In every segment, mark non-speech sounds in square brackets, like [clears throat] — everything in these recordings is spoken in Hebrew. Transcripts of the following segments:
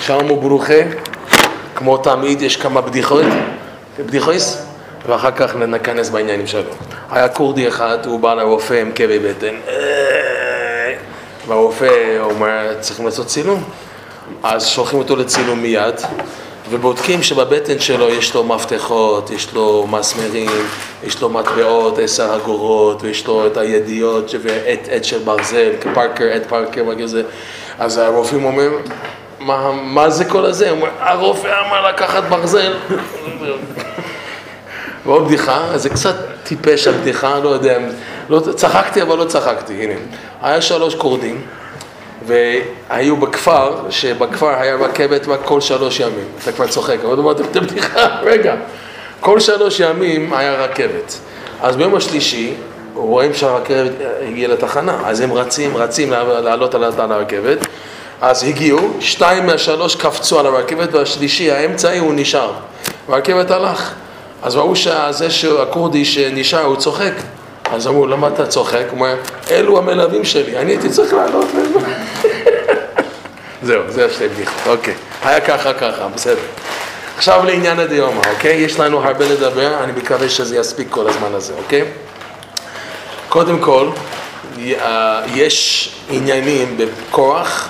שלום וברוכה, כמו תמיד יש כמה בדיחות, בדיחויס, ואחר כך ניכנס בעניינים שלו. היה כורדי אחד, הוא בא לרופא עם כאבי בטן, והרופא אומר, צריכים לעשות צילום? אז שולחים אותו לצילום מיד, ובודקים שבבטן שלו יש לו מפתחות, יש לו מסמרים, יש לו מטבעות, עשר אגורות, ויש לו את הידיעות ועט עט של ברזל, פארקר, עט פארקר וכזה. אז הרופאים אומרים, מה, מה זה כל הזה? הוא אומר, הרופא אמר לקחת ברזל. ועוד בדיחה, זה קצת טיפש הבדיחה, לא יודע, לא, צחקתי אבל לא צחקתי, הנה. היה שלוש כורדים. והיו בכפר, שבכפר היה רכבת רק כל שלוש ימים. אתה כבר צוחק, אבל אמרתי את הבדיחה, [laughs] רגע. כל שלוש ימים היה רכבת. אז ביום השלישי, רואים שהרכבת הגיעה לתחנה, אז הם רצים, רצים לעלות על הרכבת. אז הגיעו, שתיים מהשלוש קפצו על הרכבת, והשלישי, האמצעי, הוא נשאר. והרכבת הלך. אז ראו שזה שהכורדי שנשאר, הוא צוחק. אז אמרו, למה אתה צוחק? הוא אומר, אלו המלווים שלי, אני הייתי צריך לעלות. [laughs] זהו, זה שתי בדיחות, אוקיי. היה ככה ככה, בסדר. עכשיו לעניין הדיומה, אוקיי? יש לנו הרבה לדבר, אני מקווה שזה יספיק כל הזמן הזה, אוקיי? קודם כל, יש עניינים בקורח,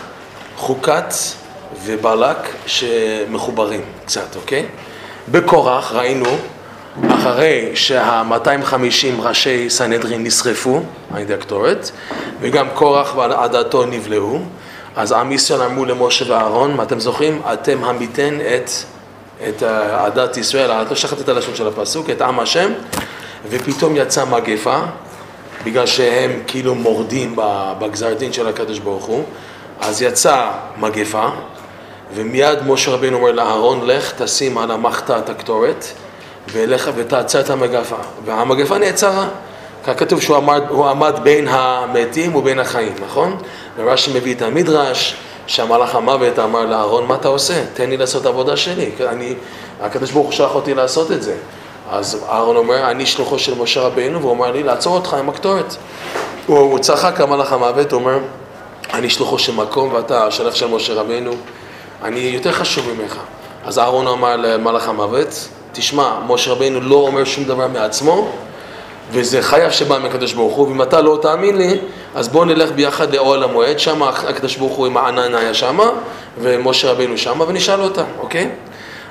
חוקת ובלק שמחוברים קצת, אוקיי? בקורח ראינו אחרי שה-250 ראשי סנהדרין נשרפו על ידי הקטורת, וגם קורח ועדתו נבלעו, אז עם ישראל אמרו למשה ואהרון, אתם זוכרים? אתם המיתן את, את עדת ישראל, לא שכחתי את הלשון של הפסוק, את עם השם, ופתאום יצאה מגפה, בגלל שהם כאילו מורדים בגזר דין של הקדוש ברוך הוא, אז יצאה מגפה, ומיד משה רבינו אומר לאהרון, לך תשים על המחתה את הקטורת, ולך ותעצר את המגפה. והמגפה נעצרה. כך כתוב שהוא עמד, עמד בין המתים ובין החיים, נכון? ורש"י מביא את המדרש, שהמלאך המוות אמר לאהרון, מה אתה עושה? תן לי לעשות את העבודה שלי. אני, הקדוש ברוך הוא שלח אותי לעשות את זה. אז אהרון אומר, אני שלוחו של משה רבינו, והוא אומר לי, לעצור אותך עם הקטורת. הוא, הוא צחק המלאך המוות, הוא אומר, אני שלוחו של מקום ואתה השלף של משה רבינו, אני יותר חשוב ממך. אז אהרון אמר למלאך המוות, תשמע, משה רבינו לא אומר שום דבר מעצמו, וזה חייב שבא מהקדוש ברוך הוא, ואם אתה לא תאמין לי, אז בוא נלך ביחד לאוהל המועד, שם הקדוש ברוך הוא עם הענן היה שם, ומשה רבינו שם, ונשאל אותם, אוקיי?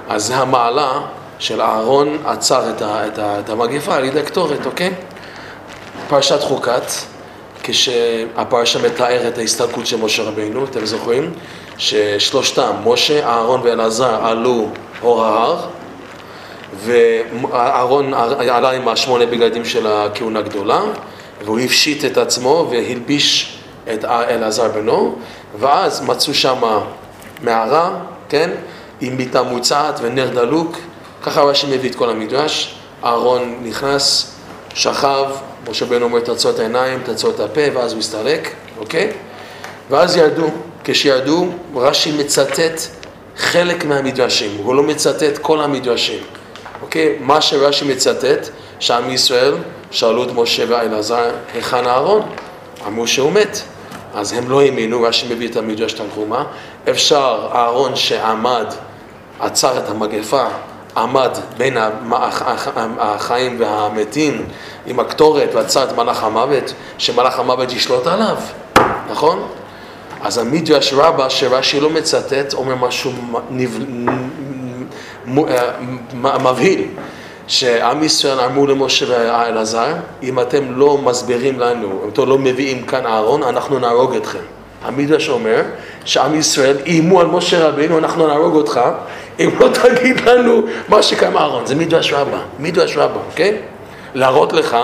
אז זה המעלה של אהרון עצר את, ה, את, ה, את המגפה על ידי קטורת, אוקיי? פרשת חוקת, כשהפרשה מתאר את ההסתלקות של משה רבינו, אתם זוכרים? ששלושתם, משה, אהרון ואלעזר, עלו אור ההר, ואהרון עלה עם השמונה בגדים של הכהונה גדולה, והוא הפשיט את עצמו והלביש את אלעזר בנו, ואז מצאו שם מערה, כן, עם מיטה מוצעת ונר דלוק, ככה רש"י מביא את כל המדרש, אהרון נכנס, שכב, משה בן אומר תעצור את העיניים, תעצור את הפה, ואז הוא הסתלק, אוקיי? ואז ירדו, כשירדו, רש"י מצטט חלק מהמדרשים, הוא לא מצטט כל המדרשים. אוקיי? מה שרש"י מצטט, שעם ישראל שאלו את משה ואלעזר, היכן אהרון? אמרו שהוא מת. אז הם לא האמינו, רש"י מביא את המדרש תנחומה. אפשר, אהרון שעמד, עצר את המגפה, עמד בין החיים והמתים עם הקטורת ועצר מלאך המוות, שמלאך המוות ישלוט עליו, נכון? אז המדרש רבה שרש"י לא מצטט אומר משהו אה, מבהיל, שעם ישראל אמרו למשה ואלעזר, אם אתם לא מסבירים לנו, אם אתם לא מביאים כאן אהרון, אנחנו נהרוג אתכם. המדרש אומר שעם ישראל איימו על משה רבינו, אנחנו נהרוג אותך, אם לא תגיד לנו מה שקיים אהרון. זה מדרש רבה, מדרש רבה, אוקיי? להראות לך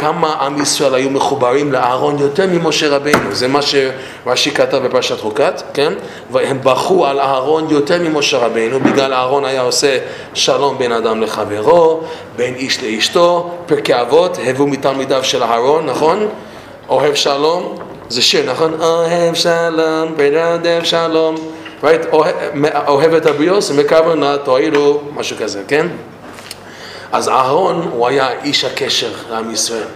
כמה עם ישראל היו מחוברים לאהרון יותר ממשה רבינו, זה מה שרש"י כתב בפרשת חוקת, כן? והם בכו על אהרון יותר ממשה רבינו, בגלל אהרון היה עושה שלום בין אדם לחברו, בין איש לאשתו, פרקי אבות, הבאו מתלמידיו של אהרון, נכון? אוהב שלום, זה שיר, נכון? אוהב שלום, ברדף שלום, right? אוהב, את הביוס, מקבר נא תועילו, משהו כזה, כן? אז אהרון הוא היה איש הקשר לעם ישראל.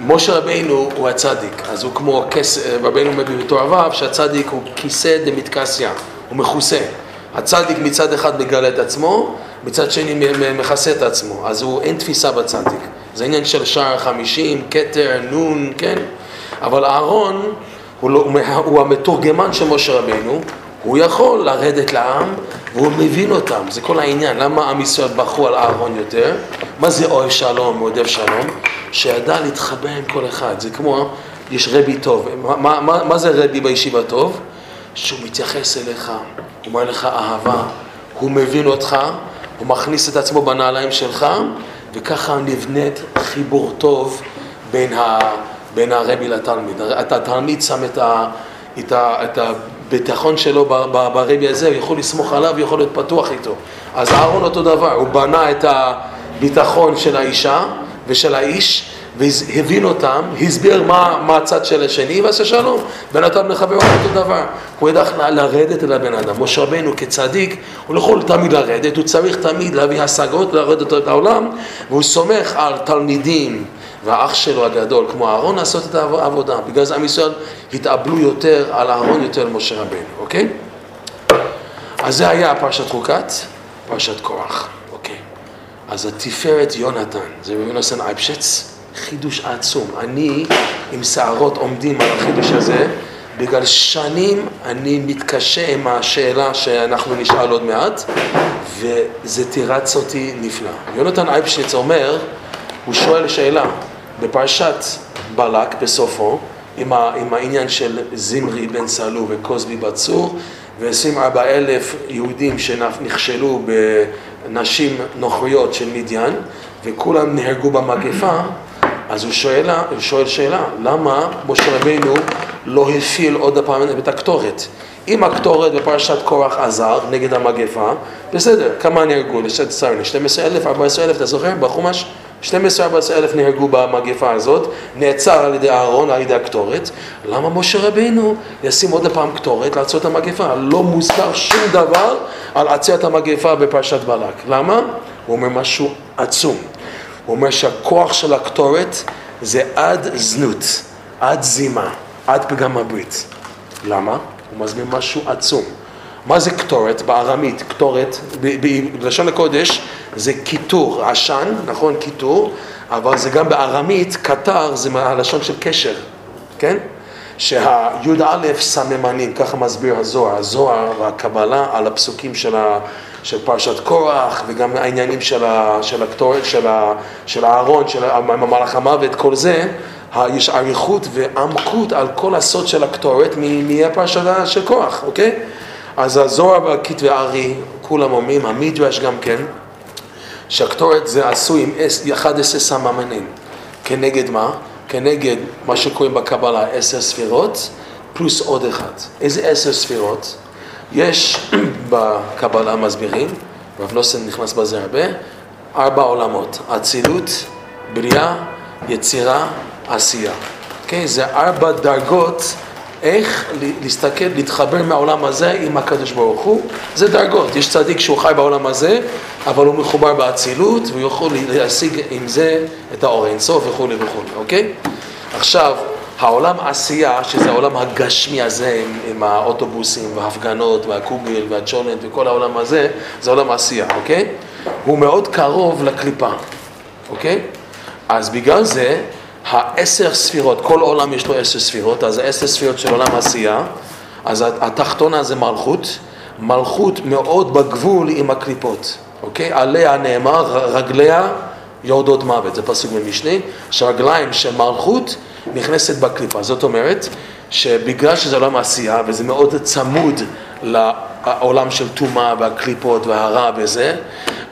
משה רבינו הוא הצדיק, אז הוא כמו, כס, רבינו מביא בתור אביו, שהצדיק הוא כיסא דמתקסיה, הוא מכוסה. הצדיק מצד אחד מגלה את עצמו, מצד שני מכסה את עצמו, אז הוא, אין תפיסה בצדיק. זה עניין של שער חמישים, כתר, נון, כן? אבל אהרון הוא, לא, הוא המתורגמן של משה רבינו, הוא יכול לרדת לעם והוא מבין אותם, זה כל העניין. למה עם ישראל בחרו על אהרון יותר? מה זה אוהב שלום, מועדף שלום? שידע להתחבר עם כל אחד. זה כמו, יש רבי טוב. מה, מה, מה זה רבי בישיבה טוב? שהוא מתייחס אליך, הוא אומר לך אהבה, הוא מבין אותך, הוא מכניס את עצמו בנעליים שלך, וככה נבנית חיבור טוב בין, ה, בין הרבי לתלמיד. התלמיד שם את, ה, את, ה, את הביטחון שלו ברבי הזה, הוא יכול לסמוך עליו, הוא יכול להיות פתוח איתו. אז אהרון אותו דבר, הוא בנה את הביטחון של האישה ושל האיש, והבין אותם, הסביר מה, מה הצד של השני ועשה שלום. בן אדם לחבר אותו דבר. הוא ידע לרדת אל הבן אדם. משה רבנו כצדיק, הוא לא יכול תמיד לרדת, הוא צריך תמיד להביא השגות, לרדת את העולם, והוא סומך על תלמידים והאח שלו הגדול, כמו אהרון, לעשות את העבודה. בגלל זה עם ישראל התאבלו יותר על אהרון יותר למשה רבנו, אוקיי? אז זה היה פרשת חוקת, פרשת קורח, אוקיי. אז התפארת יונתן, זה יונתן אייפשץ. חידוש עצום. אני עם שערות עומדים על החידוש הזה, בגלל שנים אני מתקשה עם השאלה שאנחנו נשאל עוד מעט, וזה תירץ אותי נפלא. יונתן אייבשיץ אומר, הוא שואל שאלה, בפרשת בלק בסופו, עם, ה, עם העניין של זמרי בן סלו וקוזבי בצור, ו-24 אלף יהודים שנכשלו בנשים נוכריות של מדיין, וכולם נהרגו במגפה, אז הוא שואל, הוא שואל שאלה, למה משה רבינו לא הפעיל עוד פעם את הקטורת? אם הקטורת בפרשת קורח עזר נגד המגפה, בסדר, כמה נהרגו? לשת צרני, 12,000, 14,000, אתה זוכר? בחומש? 12-14 אלף נהרגו במגפה הזאת, נעצר על ידי אהרון, על ידי הקטורת. למה משה רבינו ישים עוד פעם קטורת לעצור את המגפה? לא מוזכר שום דבר על עצירת המגפה בפרשת בלק. למה? הוא אומר משהו עצום. הוא אומר שהכוח של הקטורת זה עד זנות, עד זימה, עד פגם הברית. למה? הוא מסביר משהו עצום. מה זה קטורת בארמית? קטורת, בלשון הקודש זה קיטור, עשן, נכון? קיטור, אבל זה גם בארמית, קטר זה מהלשון של קשר, כן? שהי"א סממנים, ככה מסביר הזוהר, הזוהר והקבלה על הפסוקים של, ה, של פרשת קורח וגם העניינים של, ה, של הקטורת, של, ה, של הארון, של מלאך המוות, כל זה, יש אריכות ועמקות על כל הסוד של הקטורת מהפרשת של קורח, אוקיי? אז הזוהר והכתבי הארי, כולם אומרים, המדרש גם כן, שהקטורת זה עשוי עם 11 סממנים. כנגד מה? כנגד מה שקוראים בקבלה עשר ספירות, פלוס עוד אחד. איזה עשר ספירות? יש [clears throat] בקבלה מסבירים, רב נוסן נכנס בזה הרבה, ארבע עולמות, אצילות, בריאה, יצירה, עשייה. Okay, אוקיי? זה ארבע דרגות איך להסתכל, להתחבר מהעולם הזה עם הקדוש ברוך הוא, זה דרגות. יש צדיק שהוא חי בעולם הזה, אבל הוא מחובר באצילות, והוא יכול להשיג עם זה את האור אינסוף וכולי וכולי, אוקיי? עכשיו, העולם עשייה, שזה העולם הגשמי הזה עם, עם האוטובוסים וההפגנות והקוגל והצ'ולנט וכל העולם הזה, זה עולם עשייה, אוקיי? הוא מאוד קרוב לקליפה, אוקיי? אז בגלל זה העשר ספירות, כל עולם יש לו עשר ספירות, אז העשר ספירות של עולם עשייה, אז התחתונה זה מלכות, מלכות מאוד בגבול עם הקליפות, אוקיי? עליה נאמר, רגליה יורדות מוות, זה פסוק במשנה, שהרגליים של מלכות נכנסת בקליפה, זאת אומרת שבגלל שזה עולם עשייה וזה מאוד צמוד לעולם של טומאה והקליפות והרע וזה,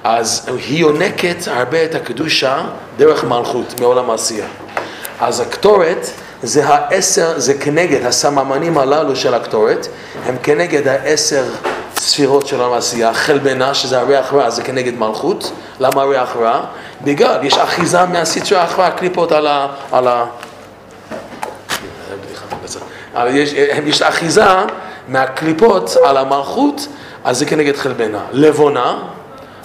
אז היא יונקת הרבה את הקדושה דרך מלכות מעולם העשייה. אז הקטורת זה העשר, זה כנגד הסממנים הללו של הקטורת, הם כנגד העשר ספירות של המעשייה, חלבנה שזה הריח רע, זה כנגד מלכות, למה הריח רע? בגלל, יש אחיזה מהסטרי האחרה, הקליפות על ה... על ה... יש, יש אחיזה מהקליפות על המלכות, אז זה כנגד חלבנה. לבונה,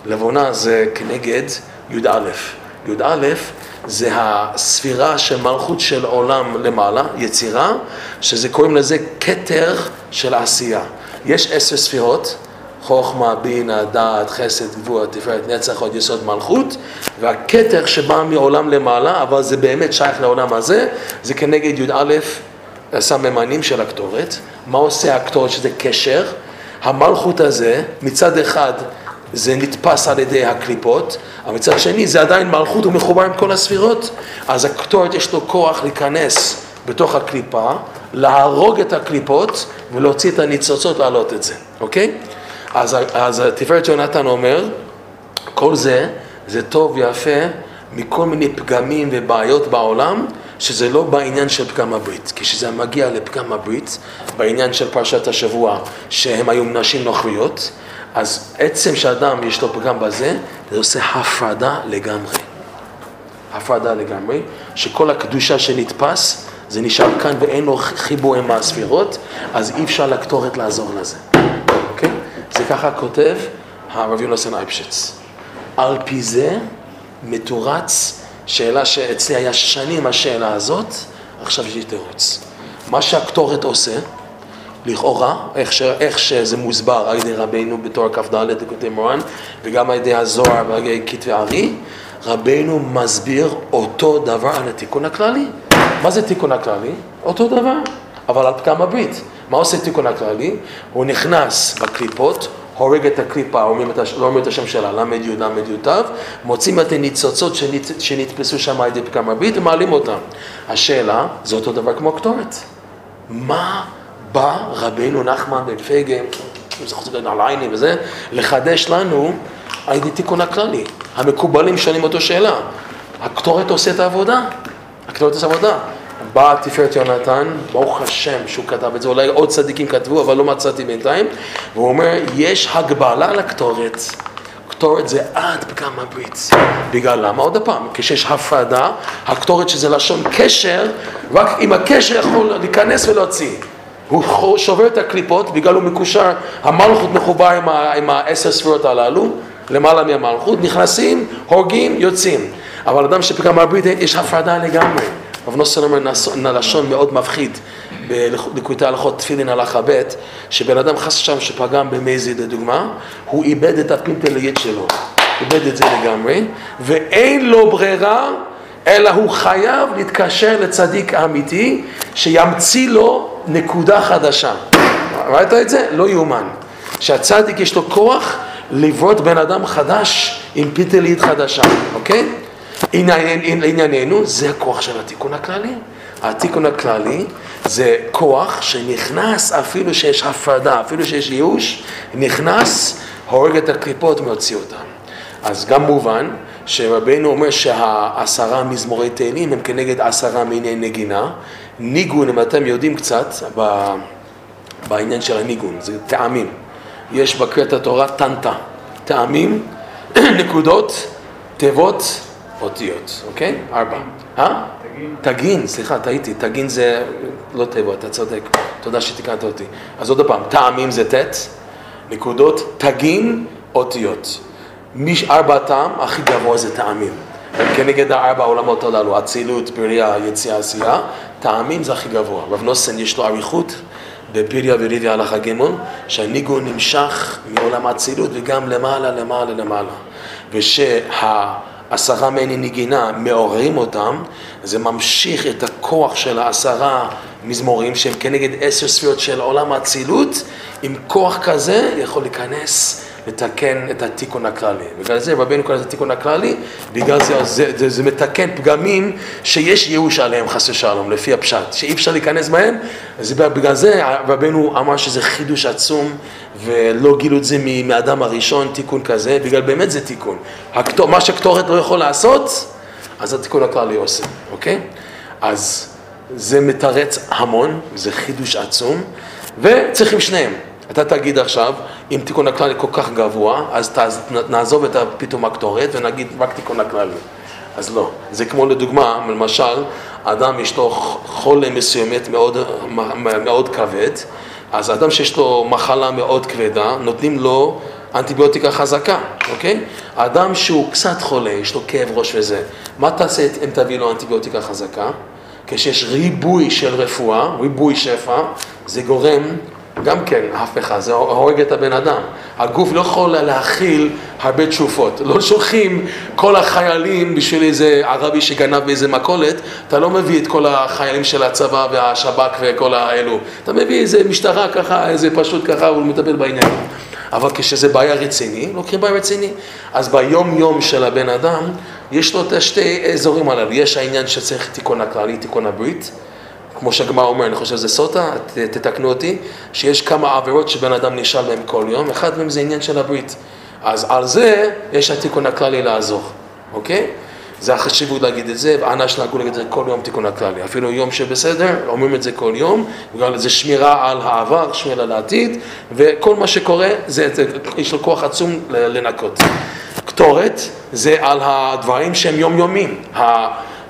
לבונה זה כנגד י"א. י"א זה הספירה של מלכות של עולם למעלה, יצירה, שזה קוראים לזה כתר של עשייה. יש עשר ספירות, חוכמה, בינה, דעת, חסד, גבול, תפארת, נצח, עוד יסוד מלכות, והכתר שבא מעולם למעלה, אבל זה באמת שייך לעולם הזה, זה כנגד י"א הסממנים של הקטורת. מה עושה הקטורת שזה קשר? המלכות הזה, מצד אחד זה נתפס על ידי הקליפות, אבל מצד שני זה עדיין מלכות, הוא מחובר עם כל הספירות, אז הקטורת יש לו כוח להיכנס בתוך הקליפה, להרוג את הקליפות ולהוציא את הניצוצות להעלות את זה, אוקיי? אז, אז תפארת יונתן אומר, כל זה, זה טוב ויפה מכל מיני פגמים ובעיות בעולם, שזה לא בעניין של פגם הברית. כשזה מגיע לפגם הברית, בעניין של פרשת השבוע, שהם היו נשים נוכריות, אז עצם שאדם יש לו פגם בזה, זה עושה הפרדה לגמרי. הפרדה לגמרי, שכל הקדושה שנתפס, זה נשאר כאן ואין לו חיבור עם הספירות, אז אי אפשר לקטורת לעזור לזה. אוקיי? זה ככה כותב הרב יונסן אייפשיץ. על פי זה מתורץ, שאלה שאצלי היה שנים השאלה הזאת, עכשיו יש לי תירוץ. מה שהקטורת עושה, לכאורה, איך, ש, איך שזה מוסבר על ידי רבנו בתור כ"ד לקוטי מורן, וגם על ידי הזוהר ועל ידי כתבי ארי, רבנו מסביר אותו דבר על התיקון הכללי. מה זה תיקון הכללי? אותו דבר, אבל על פגם הברית. מה עושה תיקון הכללי? הוא נכנס בקליפות, הורג את הקליפה, אומרים את, לא אומרים את השם שלה, ל"י ל"י ת', מוצאים את הניצוצות שנת, שנתפסו שם על ידי פגם הברית ומעלים אותם. השאלה, זה אותו דבר כמו קטורת. מה בא רבנו נחמן בן זוכר נעלייני וזה, לחדש לנו על ידי תיקון הכללי. המקובלים שואלים אותו שאלה. הקטורת עושה את העבודה. הקטורת עושה עבודה. בא תפארת יונתן, ברוך השם שהוא כתב את זה, אולי עוד צדיקים כתבו, אבל לא מצאתי בינתיים, והוא אומר, יש הגבלה לקטורת. קטורת זה עד פגם הברית. בגלל למה? עוד פעם, כשיש הפרדה, הקטורת שזה לשון קשר, רק עם הקשר יכול להיכנס ולהוציא. הוא שובר את הקליפות, בגלל הוא מקושר, המלכות מחובר עם, ה, עם העשר ספירות הללו, למעלה מהמלכות, נכנסים, הורגים, יוצאים. אבל אדם שפגם הברית, יש הפרדה לגמרי. רב נוסן אומר לשון מאוד מפחיד בלקוטי הלכות תפילין הלכה ב', שבן אדם חס שם שפגם במזיד לדוגמה, הוא איבד את הפינטליית שלו, איבד את זה לגמרי, ואין לו ברירה אלא הוא חייב להתקשר לצדיק אמיתי שימציא לו נקודה חדשה. ראית את זה? לא יאומן. שהצדיק יש לו כוח לברות בן אדם חדש עם פיתלית חדשה, אוקיי? לענייננו, זה הכוח של התיקון הכללי. התיקון הכללי זה כוח שנכנס אפילו שיש הפרדה, אפילו שיש ייאוש, נכנס, הורג את הקליפות, ומוציא אותן. אז גם מובן שרבנו אומר שהעשרה מזמורי תהילים הם כנגד עשרה מיני נגינה. ניגון, אם אתם יודעים קצת, בעניין של הניגון, זה טעמים. יש בקריאת התורה טנטה, טעמים, [clears throat] נקודות, תיבות, אותיות, אוקיי? ארבע. אה? תגין, סליחה, טעיתי, תגין זה לא תיבות, אתה צודק, תודה שתיקנת אותי. אז עוד פעם, טעמים זה ט', נקודות, תגין, אותיות. ארבעתם הכי גבוה זה טעמים. כנגד הארבע העולמות הללו, אצילות, בריאה, יציאה, עשייה, טעמים זה הכי גבוה. רב נוסן יש לו אריכות בפריה וריביה הלכה ג' שהניגון נמשך מעולם האצילות וגם למעלה, למעלה, למעלה. ושהעשרה מני נגינה מעוררים אותם, זה ממשיך את הכוח של העשרה מזמורים שהם כנגד עשר ספירות של עולם האצילות, עם כוח כזה יכול להיכנס לתקן את התיקון הכללי. בגלל זה רבינו קורא לזה תיקון הכללי, בגלל זה זה, זה זה מתקן פגמים שיש ייאוש עליהם חס ושלום, לפי הפשט, שאי אפשר להיכנס בהם, אז בגלל זה רבינו אמר שזה חידוש עצום ולא גילו את זה מאדם הראשון, תיקון כזה, בגלל באמת זה תיקון. הכתור, מה שקטורת לא יכול לעשות, אז התיקון הכללי עושה, אוקיי? אז זה מתרץ המון, זה חידוש עצום, וצריכים שניהם. אתה תגיד עכשיו, אם תיקון הכללי כל כך גבוה, אז נעזוב את פתאום הקטורת ונגיד רק תיקון הכללי. אז לא. זה כמו לדוגמה, למשל, אדם יש לו חולה מסוימת מאוד, מאוד כבד, אז אדם שיש לו מחלה מאוד כבדה, נותנים לו אנטיביוטיקה חזקה, אוקיי? האדם שהוא קצת חולה, יש לו כאב ראש וזה, מה תעשה אם תביא לו אנטיביוטיקה חזקה? כשיש ריבוי של רפואה, ריבוי שפע, זה גורם גם כן הפכה, זה הורג את הבן אדם. הגוף לא יכול להכיל הרבה תשופות. לא שולחים כל החיילים בשביל איזה ערבי שגנב באיזה מכולת, אתה לא מביא את כל החיילים של הצבא והשב"כ וכל האלו. אתה מביא איזה משטרה ככה, איזה פשוט ככה, הוא מטפל בעניין. אבל כשזה בעיה רציני, לוקחים בעיה רציני. אז ביום יום של הבן אדם, יש לו את השתי אזורים הללו. יש העניין שצריך תיקון הכללי, תיקון הברית. כמו שהגמר אומר, אני חושב שזה סוטה, תתקנו אותי, שיש כמה עבירות שבן אדם נשאל בהן כל יום, אחד מהם זה עניין של הברית. אז על זה יש התיקון הכללי לעזור, אוקיי? זה החשיבות להגיד את זה, ואנש נהגו להגיד את זה כל יום תיקון הכללי. אפילו יום שבסדר, אומרים את זה כל יום, בגלל זה שמירה על העבר, שמירה על העתיד, וכל מה שקורה, זה, זה, יש לו כוח עצום לנקות. קטורת זה על הדברים שהם יומיומיים.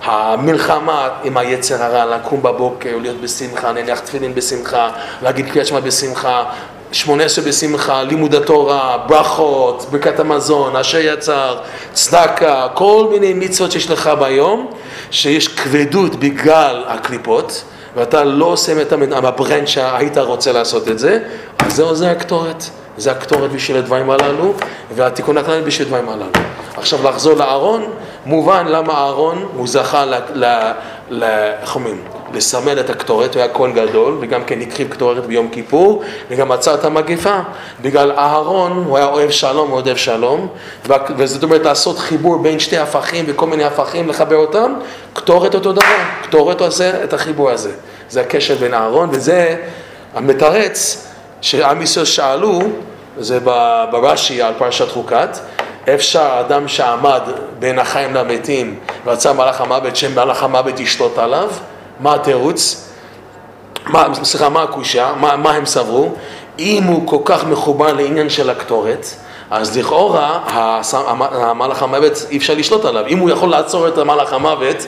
המלחמה עם היצר הרע, לקום בבוקר, להיות בשמחה, להניח תפילין בשמחה, להגיד קריאת שמע בשמחה, שמונה עשרה בשמחה, לימוד התורה, ברכות, ברכת המזון, אשר יצר, צדקה, כל מיני מצוות שיש לך ביום, שיש כבדות בגלל הקליפות, ואתה לא עושה את ה ברען שהיית רוצה לעשות את זה, אז זהו, זה הקטורת. זה הקטורת בשביל הדברים הללו, והתיקון הכללי בשביל הדברים הללו. עכשיו לחזור לאהרון, מובן למה אהרון הוא זכה ל... איך אומרים? לסמל את הקטורת, הוא היה כהן גדול, וגם כן הקריב קטורת ביום כיפור, וגם עצר את המגיפה. בגלל אהרון, הוא היה אוהב שלום, אוהב שלום, וזאת אומרת לעשות חיבור בין שתי הפכים וכל מיני הפכים, לחבר אותם, קטורת אותו דבר, קטורת עושה את החיבור הזה. זה הקשר בין אהרון, וזה המתרץ שעם ישראל שאלו, זה ברש"י על פרשת חוקת, אפשר אדם שעמד בין החיים למתים ורצה מלאך המוות שמלאך המוות ישלוט עליו, מה התירוץ? סליחה, מה הקושה? מה, מה הם סברו? אם הוא כל כך מחובר לעניין של הקטורת, אז לכאורה המלאך המוות אי אפשר לשלוט עליו. אם הוא יכול לעצור את המלאך המוות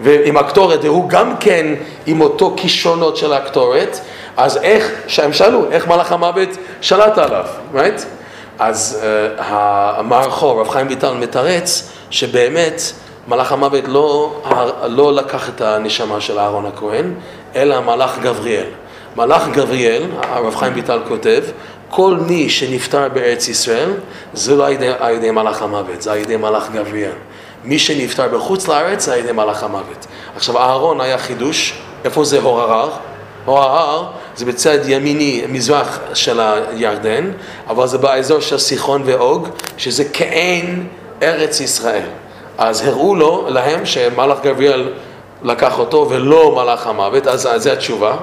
ועם הקטורת, והוא גם כן עם אותו כישרונות של הקטורת, אז איך, שהם שאלו, איך מלאך המוות שלט עליו, right? אז uh, המערכו, רב חיים ויטל מתרץ שבאמת מלאך המוות לא, לא לקח את הנשמה של אהרון הכהן, אלא מלאך גבריאל. מלאך גבריאל, הרב חיים ויטל כותב, כל מי שנפטר בארץ ישראל, זה לא על ידי, על ידי מלאך המוות, זה על ידי מלאך גבריאל. מי שנפטר בחוץ לארץ, זה על ידי מלאך המוות. עכשיו, אהרון היה חידוש, איפה זה הור הרר? זה בצד ימיני, מזרח של הירדן, אבל זה באזור של סיחון ואוג, שזה כעין ארץ ישראל. אז הראו לו, להם, שמלאך גבריאל לקח אותו ולא מלאך המוות, אז זו התשובה.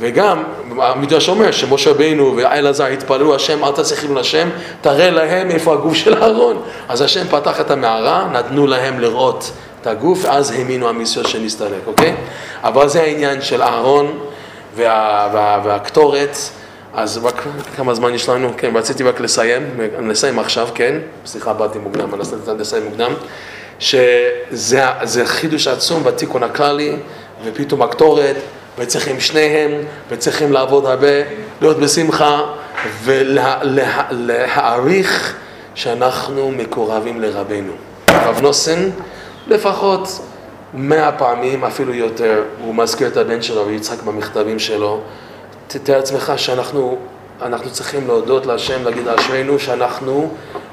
וגם, המדרש אומר שמשה רבינו ואלעזר התפללו, השם אל תעשה חילול השם, תראה להם איפה הגוף של אהרון. אז השם פתח את המערה, נתנו להם לראות את הגוף, ואז האמינו ישראל שנסתלק, אוקיי? אבל זה העניין של אהרון. וה, וה, והקטורת, אז רק כמה זמן יש לנו? כן, רציתי רק לסיים, נסיים עכשיו, כן? סליחה, באתי מוקדם, אני נסיים מוקדם. שזה חידוש עצום בתיקון הכללי, ופתאום הקטורת, וצריכים שניהם, וצריכים לעבוד הרבה, להיות בשמחה, ולהעריך שאנחנו מקורבים לרבנו. רב נוסן, לפחות מאה פעמים, אפילו יותר, הוא מזכיר את הבן שלו ויצחק במכתבים שלו. תתאר לעצמך שאנחנו אנחנו צריכים להודות להשם, להגיד אשרינו שאנחנו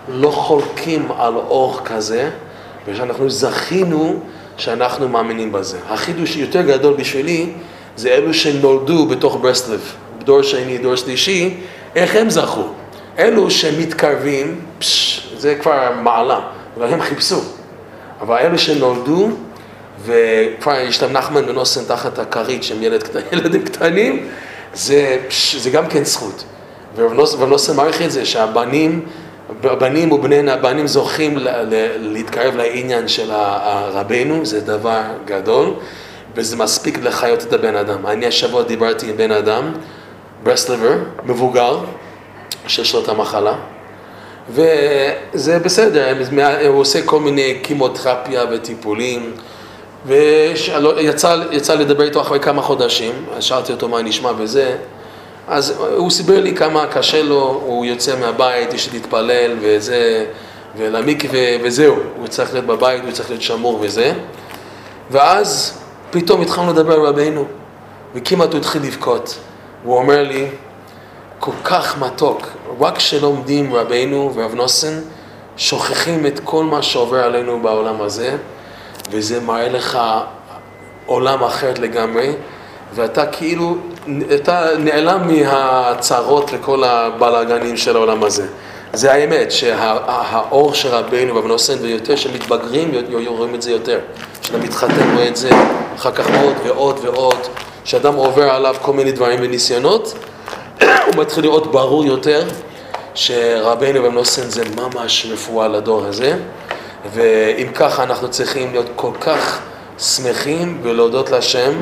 לא חולקים על אור כזה, ושאנחנו זכינו שאנחנו מאמינים בזה. החידוש יותר גדול בשבילי זה אלו שנולדו בתוך ברסלב, דור שני, דור שלישי, איך הם זכו? אלו שמתקרבים, פש, זה כבר מעלה, והם חיפשו. אבל אלו שנולדו, וכבר יש להם נחמן ונוסן תחת הכרית שהם ילד, [laughs] ילדים קטנים, זה, זה גם כן זכות. ורב מעריך את זה שהבנים, הבנים ובני הבנים זוכים להתקרב לעניין של רבנו, זה דבר גדול, וזה מספיק לחיות את הבן אדם. אני השבוע דיברתי עם בן אדם, ברסלבר, מבוגר, שיש לו את המחלה, וזה בסדר, הוא עושה כל מיני קימותרפיה וטיפולים. ויצא לדבר איתו אחרי כמה חודשים, אז שאלתי אותו מה נשמע וזה, אז הוא סיפר לי כמה קשה לו, הוא יוצא מהבית, יש להתפלל וזה, ולמקווה וזהו, הוא צריך להיות בבית, הוא צריך להיות שמור וזה, ואז פתאום התחלנו לדבר על רבינו, וכמעט הוא התחיל לבכות, הוא אומר לי, כל כך מתוק. רק כשלומדים רבינו ורב נוסן, שוכחים את כל מה שעובר עלינו בעולם הזה, וזה מראה לך עולם אחרת לגמרי, ואתה כאילו, אתה נעלם מהצרות לכל הבלאגנים של העולם הזה. זה האמת, שהאור של רבינו רב נוסן, ויותר שמתבגרים, רואים את זה יותר. כשאתה מתחתן רואה את זה, אחר כך עוד ועוד ועוד, כשאדם עובר עליו כל מיני דברים וניסיונות, [coughs] הוא מתחיל לראות ברור יותר שרבינו רב נוסן זה ממש רפואה לדור הזה, ואם ככה אנחנו צריכים להיות כל כך שמחים ולהודות להשם.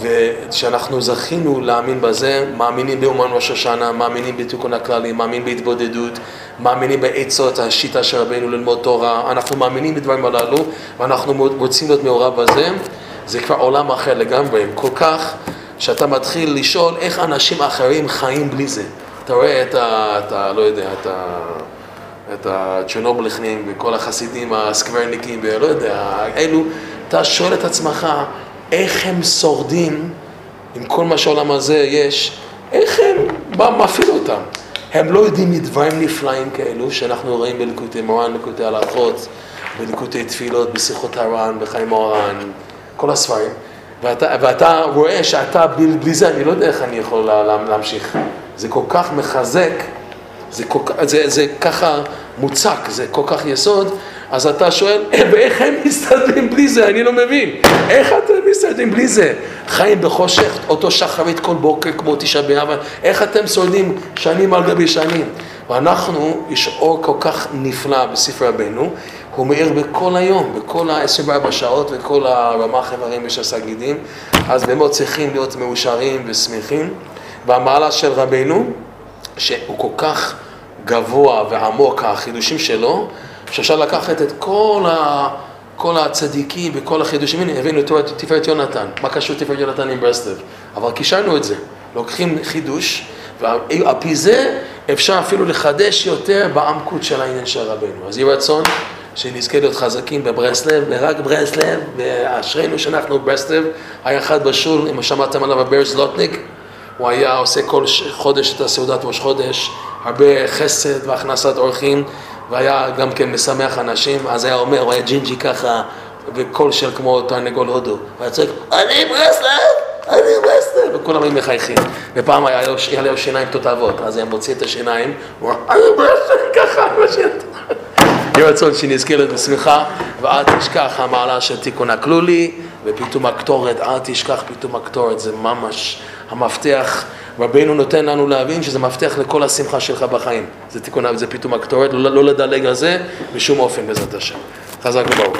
ושאנחנו זכינו להאמין בזה, מאמינים באומן ראש השנה, מאמינים בתיקון הכללי, מאמינים בהתבודדות, מאמינים בעצות השיטה של רבינו ללמוד תורה, אנחנו מאמינים בדברים הללו ואנחנו רוצים להיות מעורב בזה, זה כבר עולם אחר לגמרי, כל כך שאתה מתחיל לשאול איך אנשים אחרים חיים בלי זה. אתה רואה את ה... את ה לא יודע, את ה... את הצ'רנובליכנים וכל החסידים הסקוורניקים ולא יודע, אלו, אתה שואל את עצמך איך הם שורדים עם כל מה שהעולם הזה יש, איך הם, מה מפעיל אותם? הם לא יודעים מדברים נפלאים כאלו שאנחנו רואים בלקוטי מורן, בלקוטי הלכות, בלקוטי תפילות, בשיחות הר"ן, בחיים מורן, כל הספרים. ואתה, ואתה רואה שאתה בלי, בלי זה, אני לא יודע איך אני יכול לה, להמשיך. זה כל כך מחזק, זה, כל, זה, זה ככה מוצק, זה כל כך יסוד, אז אתה שואל, ואיך הם מסתדרים בלי זה? אני לא מבין. איך אתם מסתדרים בלי זה? חיים בחושך, אותו שחרית כל בוקר כמו תשעה באב, איך אתם שורדים שנים על גבי שנים? ואנחנו, יש אור כל כך נפלא בספר רבנו, הוא מאיר בכל היום, בכל ה-24 שעות וכל הרמ"ח איברים ושסה גידים, אז באמת צריכים להיות מאושרים ושמחים. והמעלה של רבנו, שהוא כל כך גבוה ועמוק, החידושים שלו, שאפשר לקחת את כל, ה, כל הצדיקים וכל החידושים, הנה הבאנו את תפארת יונתן, מה קשור תפארת יונתן עם ברסלב? אבל קישרנו את זה, לוקחים חידוש, ועל פי זה אפשר אפילו לחדש יותר בעמקות של העניין של רבנו. אז יהי רצון שנזכה להיות חזקים בברסלב, ורק ברסלב, ואשרינו שאנחנו בברסלב, היה אחד בשול, אם שמעתם עליו הבר זלוטניק, הוא היה עושה כל חודש את הסעודת ראש חודש, הרבה חסד והכנסת אורחים. והיה גם כן משמח אנשים, אז היה אומר, הוא היה ג'ינג'י ככה, וקול של כמו תרנגול הודו, הוא היה צועק, אני ברסלב, אני ברסלב, וכולם היו מחייכים. ופעם היה לו שיניים תותבות, אז היה מוציא את השיניים, הוא אמר, אני ברסלב, ככה, אני משאיר יהי רצון שנזכה להיות בשמחה, ואל תשכח המעלה של תיקון הכלולי, ופתאום הקטורת, אל תשכח פתאום הקטורת, זה ממש המפתח. רבינו נותן לנו להבין שזה מפתח לכל השמחה שלך בחיים. זה תיקון, זה פתאום הקטורת, לא, לא לדלג על זה בשום אופן בעזרת השם. חזק וברוך.